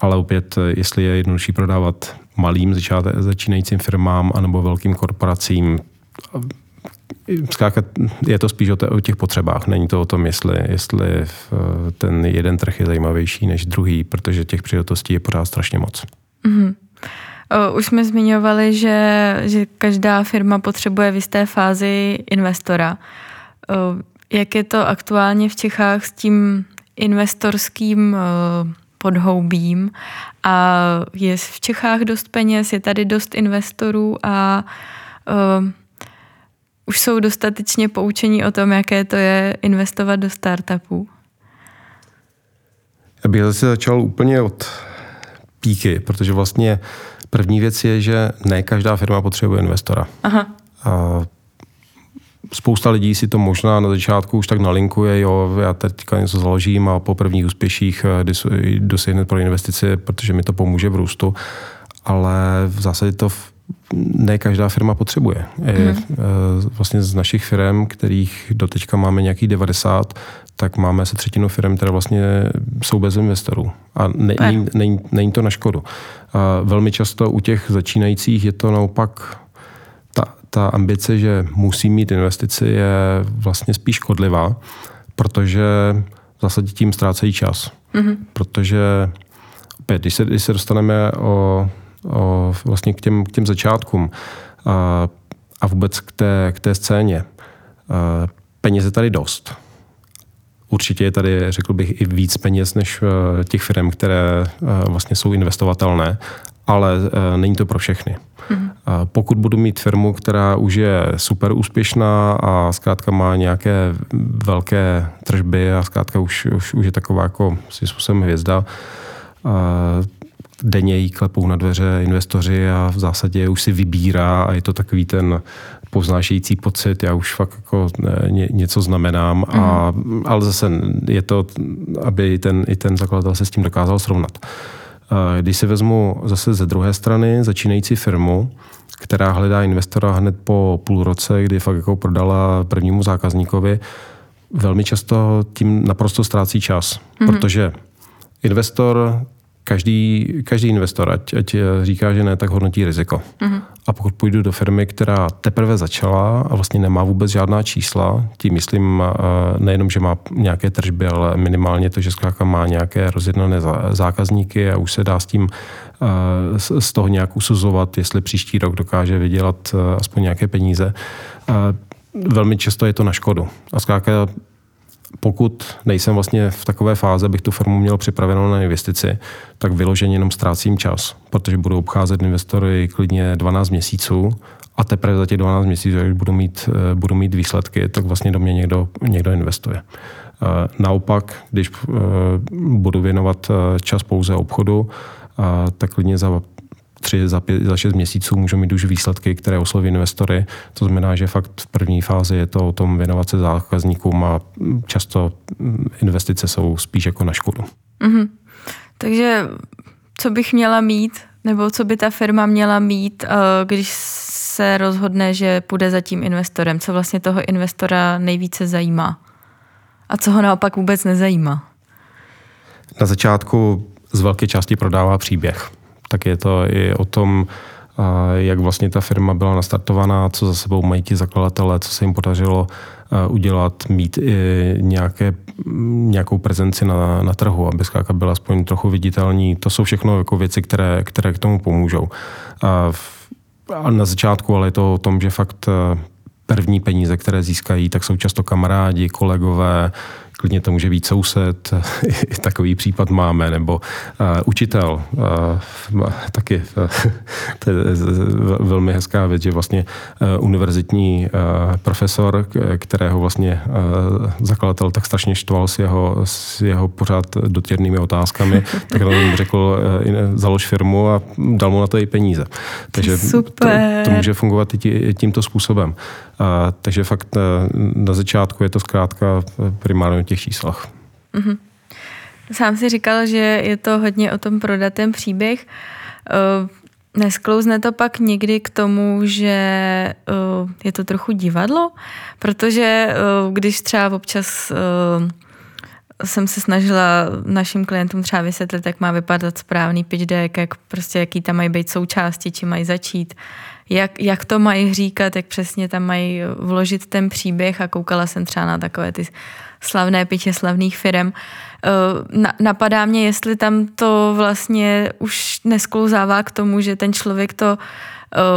ale opět, jestli je jednodušší prodávat malým začínajícím firmám anebo velkým korporacím, Zkrátka je to spíš o, těch potřebách. Není to o tom, jestli, jestli ten jeden trh je zajímavější než druhý, protože těch příležitostí je pořád strašně moc. Mm-hmm. Už jsme zmiňovali, že, že každá firma potřebuje v jisté fázi investora. Jak je to aktuálně v Čechách s tím investorským podhoubím a je v Čechách dost peněz, je tady dost investorů a už jsou dostatečně poučení o tom, jaké to je investovat do startupů? Já bych zase začal úplně od píky, protože vlastně první věc je, že ne každá firma potřebuje investora. Aha. A spousta lidí si to možná na začátku už tak nalinkuje, jo, já teďka něco založím a po prvních úspěších eh, dosáhne pro investici, protože mi to pomůže v růstu, ale v zásadě to ne každá firma potřebuje. Je, mm. Vlastně z našich firm, kterých doteďka máme nějakých 90, tak máme se třetinu firm, které vlastně jsou bez investorů. A ne, není, není, není to na škodu. A velmi často u těch začínajících je to naopak ta, ta ambice, že musí mít investici, je vlastně spíš škodlivá, protože v zásadě tím ztrácejí čas. Mm-hmm. Protože opět, když se, když se dostaneme o, vlastně k těm, k těm začátkům a, a vůbec k té, k té scéně. A, peněz je tady dost. Určitě je tady, řekl bych, i víc peněz než e, těch firm, které e, vlastně jsou investovatelné, ale e, není to pro všechny. Mm-hmm. Pokud budu mít firmu, která už je super úspěšná a zkrátka má nějaké velké tržby a zkrátka už, už, už je taková jako si způsobem hvězda, denně jí klepou na dveře investoři a v zásadě už si vybírá a je to takový ten poznášející pocit, já už fakt jako eh, ně, něco znamenám, a, mm. ale zase je to, aby ten, i ten zakladatel se s tím dokázal srovnat. Eh, když si vezmu zase ze druhé strany začínající firmu, která hledá investora hned po půl roce, kdy fakt jako prodala prvnímu zákazníkovi, velmi často tím naprosto ztrácí čas, mm-hmm. protože investor každý, každý investor, ať, ať říká, že ne, tak hodnotí riziko. Uh-huh. A pokud půjdu do firmy, která teprve začala a vlastně nemá vůbec žádná čísla, tím myslím nejenom, že má nějaké tržby, ale minimálně to, že zkrátka má nějaké rozjednané zákazníky a už se dá s tím z toho nějak usuzovat, jestli příští rok dokáže vydělat aspoň nějaké peníze. Velmi často je to na škodu. A zkrátka pokud nejsem vlastně v takové fázi, abych tu firmu měl připravenou na investici, tak vyloženě jenom ztrácím čas, protože budu obcházet investory klidně 12 měsíců a teprve za těch 12 měsíců, když budu mít, eh, budu mít výsledky, tak vlastně do mě někdo, někdo investuje. Eh, naopak, když eh, budu věnovat čas pouze obchodu, tak klidně za tři za, pět, za šest měsíců můžou mít už výsledky, které osloví investory. To znamená, že fakt v první fázi je to o tom věnovat se zákazníkům a často investice jsou spíš jako na škodu. Mm-hmm. Takže co bych měla mít, nebo co by ta firma měla mít, eh, když se rozhodne, že půjde za tím investorem? Co vlastně toho investora nejvíce zajímá? A co ho naopak vůbec nezajímá? Na začátku z velké části prodává příběh. Tak je to i o tom, jak vlastně ta firma byla nastartovaná, co za sebou mají ti zakladatelé, co se jim podařilo udělat, mít i nějaké, nějakou prezenci na, na trhu, aby zkrátka byla aspoň trochu viditelní. To jsou všechno jako věci, které, které k tomu pomůžou. A, a na začátku ale je to o tom, že fakt první peníze, které získají, tak jsou často kamarádi, kolegové, klidně to může být soused, *laughs* i takový případ máme, nebo uh, učitel, uh, *laughs* taky, uh, *laughs* to je velmi hezká věc, že vlastně uh, univerzitní uh, profesor, kterého vlastně uh, zakladatel tak strašně štval s jeho, s jeho pořád dotěrnými otázkami, tak on řekl, uh, založ firmu a dal mu na to i peníze. Takže Super. To, to může fungovat i tí, tímto způsobem. Uh, takže fakt uh, na začátku je to zkrátka primárně těch číslech. Mm-hmm. Sám si říkal, že je to hodně o tom prodat ten příběh. Eh, nesklouzne to pak někdy k tomu, že eh, je to trochu divadlo? Protože eh, když třeba občas jsem se snažila našim klientům třeba vysvětlit, jak má vypadat správný pitch deck, jak prostě jaký tam mají být součásti, či mají začít, jak, jak to mají říkat, jak přesně tam mají vložit ten příběh a koukala jsem třeba na takové ty slavné pitche slavných firm. Eh, napadá mě, jestli tam to vlastně už nesklouzává k tomu, že ten člověk to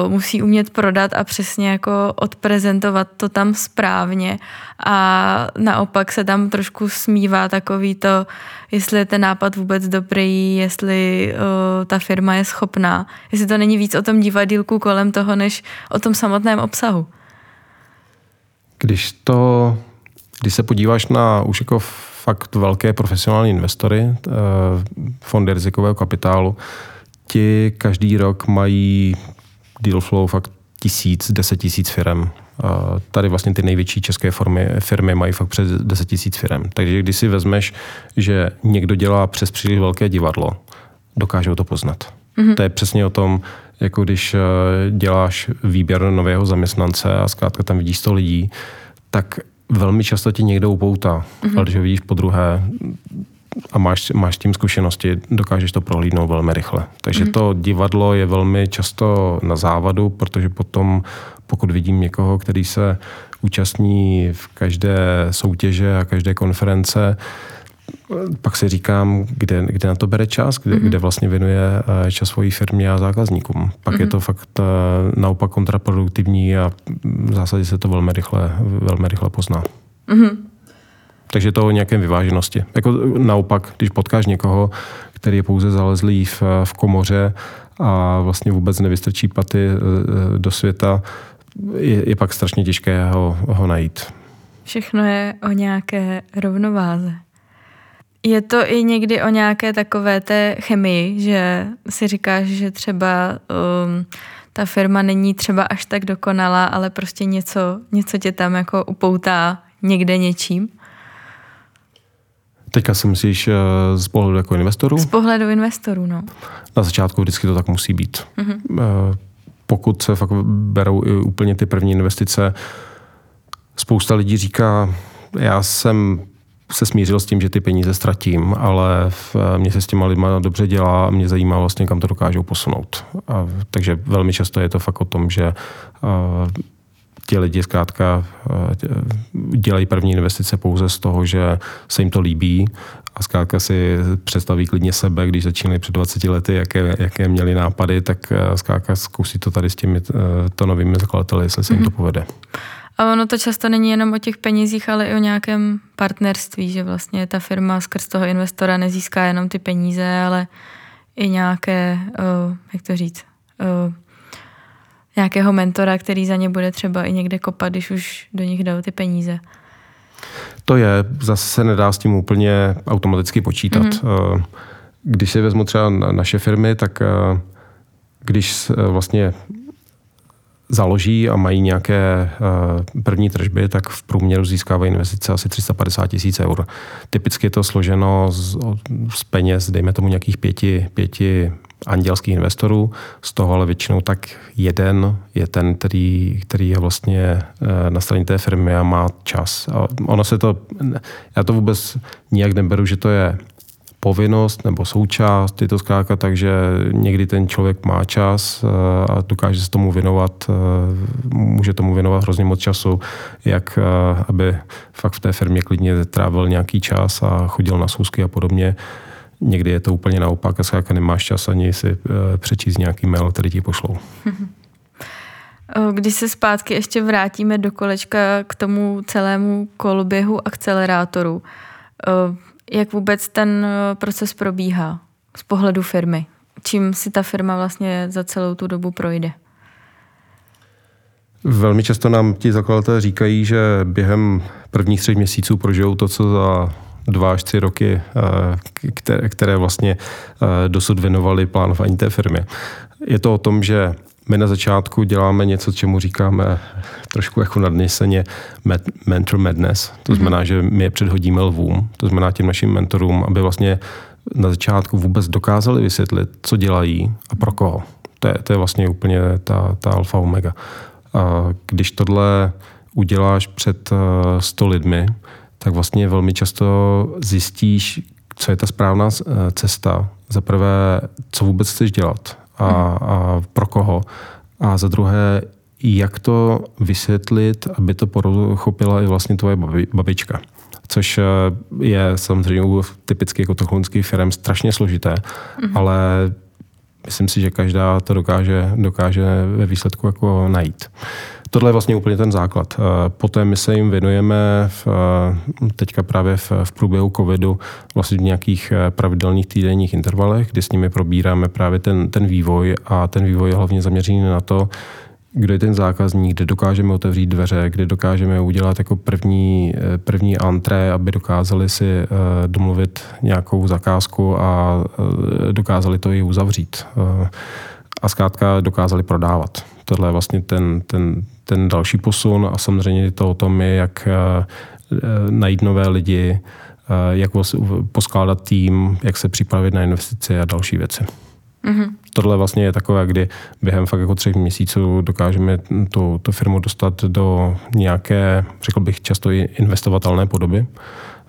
uh, musí umět prodat a přesně jako odprezentovat to tam správně a naopak se tam trošku smívá takový to, jestli je ten nápad vůbec dobrý, jestli uh, ta firma je schopná, jestli to není víc o tom divadílku kolem toho, než o tom samotném obsahu. Když to, když se podíváš na už jako fakt velké profesionální investory, fondy rizikového kapitálu, ti každý rok mají deal flow fakt tisíc, deset tisíc firm. Tady vlastně ty největší české firmy, firmy mají fakt přes 10 tisíc firm. Takže když si vezmeš, že někdo dělá přes příliš velké divadlo, dokážou to poznat. Mm-hmm. To je přesně o tom, jako když eh, děláš výběr nového zaměstnance a zkrátka tam vidíš 100 lidí, tak velmi často ti někdo upoutá. Mm-hmm. Ale když ho vidíš po druhé, a máš, máš tím zkušenosti, dokážeš to prohlídnout velmi rychle. Takže mm. to divadlo je velmi často na závadu, protože potom, pokud vidím někoho, který se účastní v každé soutěže a každé konference, pak si říkám, kde, kde na to bere čas, kde, mm-hmm. kde vlastně věnuje eh, čas svojí firmě a zákazníkům. Pak mm-hmm. je to fakt eh, naopak kontraproduktivní a v zásadě se to velmi rychle, velmi rychle pozná. Mm-hmm. Takže to o nějaké vyváženosti. Jako naopak, když potkáš někoho, který je pouze zalezlý v, v komoře a vlastně vůbec nevystrčí paty e, do světa, je, je pak strašně těžké ho, ho najít. Všechno je o nějaké rovnováze. Je to i někdy o nějaké takové té chemii, že si říkáš, že třeba um, ta firma není třeba až tak dokonalá, ale prostě něco, něco tě tam jako upoutá někde něčím? Teďka si myslíš eh, z pohledu jako investorů? Z pohledu investorů, no. Na začátku vždycky to tak musí být. Mm-hmm. Pokud se fakt berou i úplně ty první investice, spousta lidí říká, já jsem se smířil s tím, že ty peníze ztratím, ale v, eh, mě se s těma lidma dobře dělá a mě zajímá vlastně, kam to dokážou posunout. A, takže velmi často je to fakt o tom, že ti lidi zkrátka eh, dělají první investice pouze z toho, že se jim to líbí a zkrátka si představí klidně sebe, když začínali před 20 lety, jaké, jaké měli nápady, tak eh, zkrátka zkusí to tady s těmi eh, to novými zakladateli, jestli se jim to mhm. povede. A ono to často není jenom o těch penězích, ale i o nějakém partnerství, že vlastně ta firma skrz toho investora nezíská jenom ty peníze, ale i nějaké, jak to říct, nějakého mentora, který za ně bude třeba i někde kopat, když už do nich dal ty peníze. To je, zase se nedá s tím úplně automaticky počítat. Mm-hmm. Když si vezmu třeba naše firmy, tak eh, když vlastně založí a mají nějaké první tržby, tak v průměru získávají investice asi 350 tisíc eur. Typicky je to složeno z, z peněz, dejme tomu nějakých pěti, pěti andělských investorů, z toho ale většinou tak jeden je ten, který, který je vlastně eh, na straně té firmy a má čas. A ono se to, já to vůbec nijak neberu, že to je povinnost nebo součást, je to zkrátka tak, že někdy ten člověk má čas eh, a dokáže se tomu věnovat, eh, může tomu věnovat hrozně moc času, jak aby fakt v té firmě klidně trávil nějaký čas a chodil na schůzky a podobně. Někdy je to úplně naopak a zkrátka nemáš čas ani si eh, přečíst nějaký mail, který ti pošlou. *laughs* Když se zpátky ještě vrátíme do kolečka k tomu celému koloběhu akcelerátoru, jak vůbec ten eh, proces probíhá z pohledu firmy? Čím si ta firma vlastně za celou tu dobu projde? Velmi často nám ti zakladatelé říkají, že během prvních třech měsíců prožijou to, co za dva až tři roky, eh, které vlastně eh, dosud věnovali plánování té firmy. Je to o tom, že my na začátku děláme něco, čemu říkáme trošku jako nadneseně mentor madness. To mhm. znamená, že my je předhodíme lvům, to znamená těm našim mentorům, aby vlastně na začátku vůbec dokázali vysvětlit, co dělají a pro koho. To je, to je vlastně úplně ta, ta alfa omega. A když tohle uděláš před 100 eh, lidmi, tak vlastně velmi často zjistíš, co je ta správná eh, cesta. Za prvé, co vůbec chceš dělat a, a pro koho. A za druhé, jak to vysvětlit, aby to pochopila i vlastně tvoje babička. Což eh, je samozřejmě typicky jako technologický firm strašně složité, mm-hmm. ale myslím si, že každá to dokáže, dokáže ve výsledku jako najít. Tohle je vlastně úplně ten základ. Eh, poté my se jim věnujeme v, eh, teďka právě v, v průběhu covidu vlastně v nějakých eh, pravidelných týdenních intervalech, kdy s nimi probíráme právě ten, ten vývoj a ten vývoj je hlavně zaměřený na to, kdo je ten zákazník, kde dokážeme otevřít dveře, kde dokážeme udělat jako první, první antré, aby dokázali si domluvit nějakou zakázku a dokázali to i uzavřít. A zkrátka dokázali prodávat. Tohle je vlastně ten, ten, ten další posun a samozřejmě to o tom je, jak eh, eh, najít nové lidi, eh, jak poskládat tým, jak se připravit na investice a další věci. Mm-hmm. Tohle vlastně je takové, kdy během fakt jako třech měsíců dokážeme tu, tu firmu dostat do nějaké, řekl bych, často i investovatelné podoby.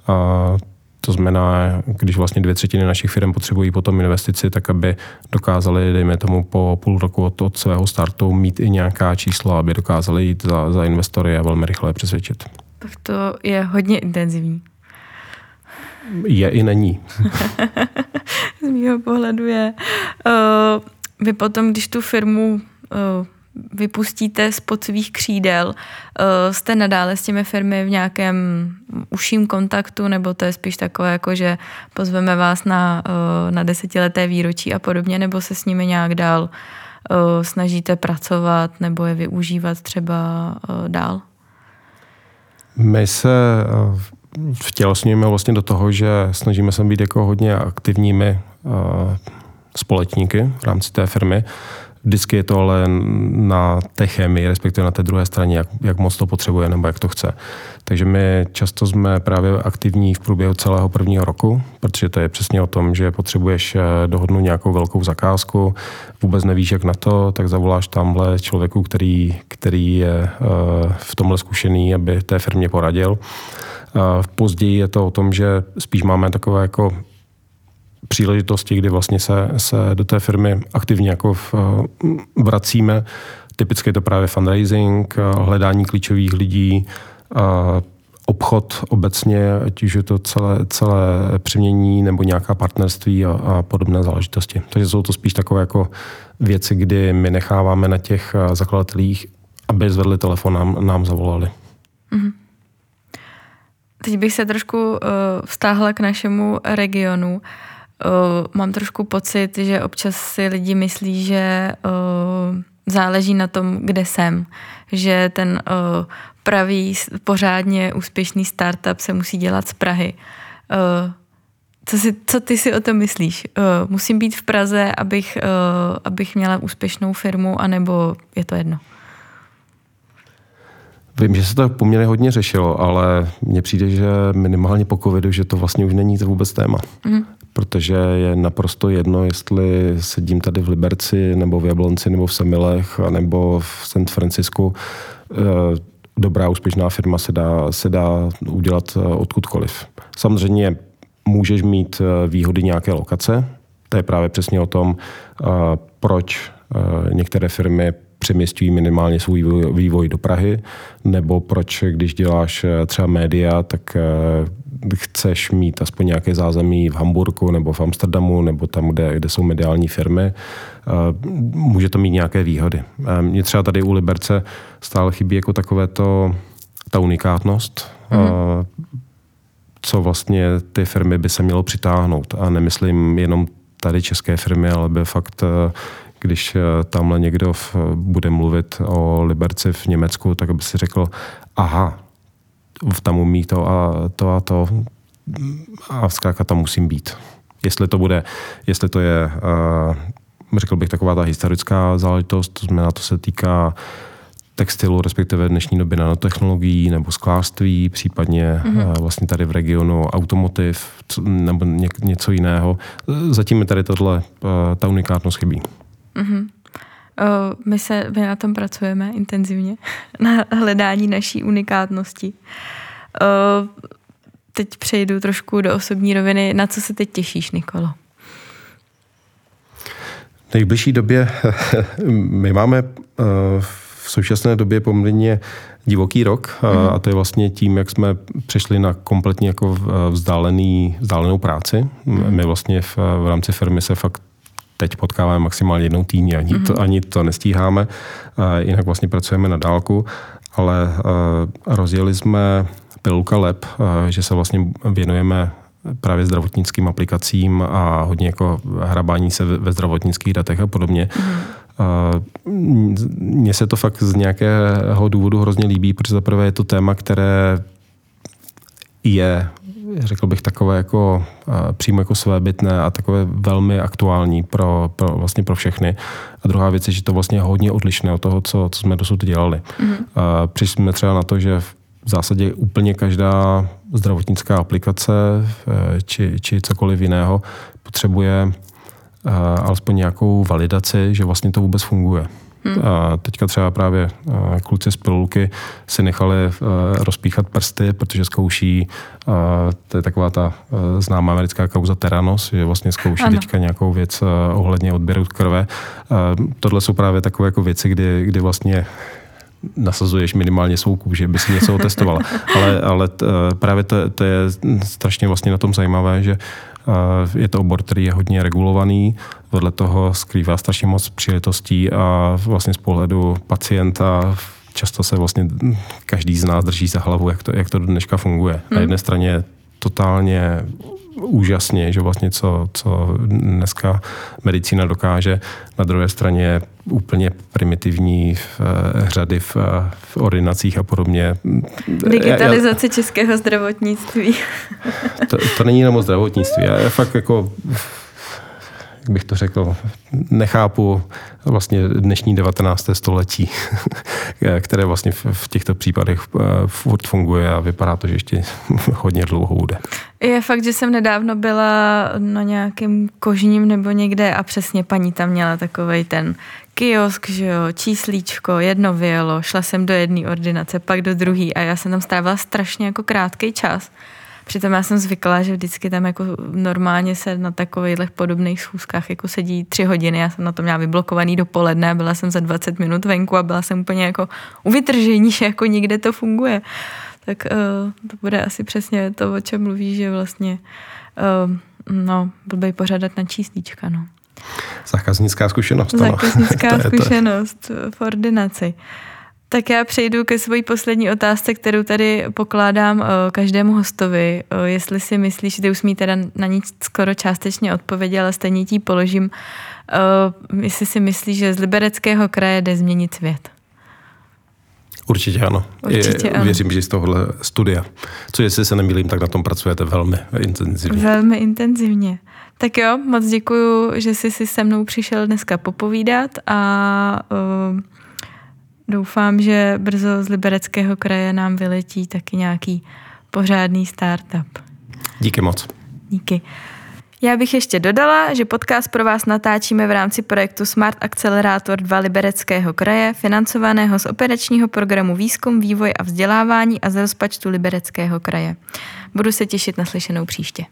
A to znamená, když vlastně dvě třetiny našich firm potřebují potom investici, tak aby dokázali, dejme tomu, po půl roku od, od svého startu mít i nějaká čísla, aby dokázali jít za, za investory a velmi rychle přesvědčit. Tak to je hodně intenzivní. Je i není. *laughs* Z mého pohledu je. Uh, vy potom, když tu firmu uh, vypustíte spod svých křídel, eh, jste nadále s těmi firmy v nějakém užším kontaktu, nebo to je spíš takové, jako že pozveme vás na, eh, na desetileté výročí a podobně, nebo se s nimi nějak dál eh, snažíte pracovat nebo je využívat třeba dál? My se vtělesňujeme vlastně do toho, že snažíme se být jako hodně aktivními společníky v rámci té firmy. Vždycky je to ale na té chemii, respektive na té druhé straně, jak, jak moc to potřebuje nebo jak to chce. Takže my často jsme právě aktivní v průběhu celého prvního roku, protože to je přesně o tom, že potřebuješ eh, dohodnout nějakou velkou zakázku, vůbec nevíš, jak na to, tak zavoláš tamhle člověku, který, který je eh, v tomhle zkušený, aby té firmě poradil. Později je to o tom, že spíš máme takové jako příležitosti, kdy vlastně se, se do té firmy aktivně jako v, vracíme. Typicky je to právě fundraising, hledání klíčových lidí, obchod obecně, ať už je to celé, celé přemění nebo nějaká partnerství a, a podobné záležitosti. Takže jsou to spíš takové jako věci, kdy my necháváme na těch zakladatelích, aby zvedli telefon, nám, nám zavolali. Mm-hmm. Teď bych se trošku uh, vztáhla k našemu regionu. Uh, uh, mám trošku pocit, že občas si lidi myslí, že uh, záleží na tom, kde jsem. Že ten uh, pravý, pořádně úspěšný startup se musí dělat z Prahy. Uh, Co, si, co ty si o tom myslíš? Uh, musím být v Praze, abych, uh, abych měla úspěšnou firmu, anebo je to jedno? Vím, že se to poměrně hodně řešilo, ale mně přijde, že minimálně po covidu, že to vlastně už není to vůbec téma. Mm. Protože je naprosto jedno, jestli sedím tady v Liberci, nebo v Jablonci, nebo v Semilech, nebo v St. Francisku. Eh, dobrá, úspěšná firma se dá, se dá udělat eh, odkudkoliv. Samozřejmě můžeš mít eh, výhody nějaké lokace. To je právě přesně o tom, proč některé firmy přeměstňují minimálně svůj vývoj do Prahy, nebo proč, když děláš třeba média, tak chceš mít aspoň nějaké zázemí v Hamburgu nebo v Amsterdamu nebo tam, kde, kde jsou mediální firmy. Eh, může to mít nějaké výhody. Mně třeba tady u Liberce stále chybí jako takové to, ta unikátnost, mm-hmm. co vlastně ty firmy by se mělo přitáhnout. A nemyslím jenom tady české firmy, ale by fakt když eh, tamhle někdo v, bude mluvit o Liberci v Německu, tak by si řekl, aha, tam umí to a to a to a zkrátka tam musím být. Jestli to bude, jestli to je, uh, řekl bych, taková ta historická záležitost, to znamená, to se týká textilu, respektive dnešní doby nanotechnologií nebo sklářství, případně mm-hmm. vlastně tady v regionu automotiv nebo něco jiného. Zatím mi tady tohle, ta unikátnost chybí. Mm-hmm. My, se, my na tom pracujeme intenzivně, *laughs* na hledání naší unikátnosti. Teď přejdu trošku do osobní roviny. Na co se teď těšíš, Nikolo? V nejbližší době *laughs* my máme v současné době poměrně divoký rok mm. a to je vlastně tím, jak jsme přešli na kompletně jako vzdálený, vzdálenou práci. Mm. My vlastně v, v rámci firmy se fakt teď potkáváme maximálně jednou týdně, ani, mm-hmm. to, ani to nestíháme, jinak vlastně pracujeme na dálku, ale rozjeli jsme Pilulka Lab, že se vlastně věnujeme právě zdravotnickým aplikacím a hodně jako hrabání se ve zdravotnických datech a podobně. Mm. Mně se to fakt z nějakého důvodu hrozně líbí, protože zaprvé je to téma, které je řekl bych, takové jako přímo jako svébytné a takové velmi aktuální pro, pro, vlastně pro všechny. A druhá věc je, že to vlastně je hodně odlišné od toho, co, co jsme dosud dělali. Mm-hmm. Přišli jsme třeba na to, že v zásadě úplně každá zdravotnická aplikace e, či, či cokoliv jiného potřebuje alespoň nějakou validaci, že vlastně to vůbec funguje. Hmm. A teďka třeba právě kluci z pilulky si nechali rozpíchat prsty, protože zkouší, to je taková ta známá americká kauza Teranos, že vlastně zkouší ano. teďka nějakou věc ohledně odběru krve. Tohle jsou právě takové jako věci, kdy, kdy vlastně nasazuješ minimálně svou kůži, by si něco otestovala. *laughs* ale, ale t, právě to, to je strašně vlastně na tom zajímavé, že je to obor, který je hodně regulovaný, vedle toho skrývá strašně moc příležitostí a vlastně z pohledu pacienta často se vlastně každý z nás drží za hlavu, jak to, jak to do dneška funguje. Hmm. Na jedné straně totálně úžasně, že vlastně co, co dneska medicína dokáže. Na druhé straně úplně primitivní v, uh, řady v, v ordinacích a podobně. Digitalizace já, českého zdravotnictví. To, to není jenom o zdravotnictví. Já fakt jako jak bych to řekl, nechápu vlastně dnešní 19. století, *laughs* které vlastně v těchto případech eh, furt funguje a vypadá to, že ještě *laughs* hodně dlouho bude. Je fakt, že jsem nedávno byla na nějakém kožním nebo někde a přesně paní tam měla takovej ten kiosk, že jo, číslíčko, jedno vyjelo, šla jsem do jedné ordinace, pak do druhé a já jsem tam strávila strašně jako krátký čas. Přitom já jsem zvyklá, že vždycky tam jako normálně se na takových podobných schůzkách jako sedí tři hodiny. Já jsem na to měla vyblokovaný dopoledne, byla jsem za 20 minut venku a byla jsem úplně jako u vytržení, *laughs* že jako nikde to funguje. Tak uh, to bude asi přesně to, o čem mluvíš, že vlastně uh, no, blbej pořádat na číslíčka, no. Zákaznická zkušenost. *laughs* Zákaznická ano. zkušenost v ordinaci. Tak já přejdu ke své poslední otázce, kterou tady pokládám uh, každému hostovi. Uh, jestli si myslíš, že ty už mi teda na ní skoro částečně odpověděl, ale stejně ti položím. Uh, jestli si myslíš, že z libereckého kraje jde změnit svět? Určitě ano. Určitě Je, ano. Věřím, že z tohohle studia. Co jestli se nemýlím, tak na tom pracujete velmi intenzivně. Velmi intenzivně. Tak jo, moc děkuju, že jsi si se mnou přišel dneska popovídat a uh, doufám, že brzo z Libereckého kraje nám vyletí taky nějaký pořádný startup. Díky moc. Díky. Já bych ještě dodala, že podcast pro vás natáčíme v rámci projektu Smart Accelerator 2 Libereckého kraje, financovaného z operačního programu Výzkum, vývoj a vzdělávání a z rozpačtu Libereckého kraje. Budu se těšit na slyšenou příště.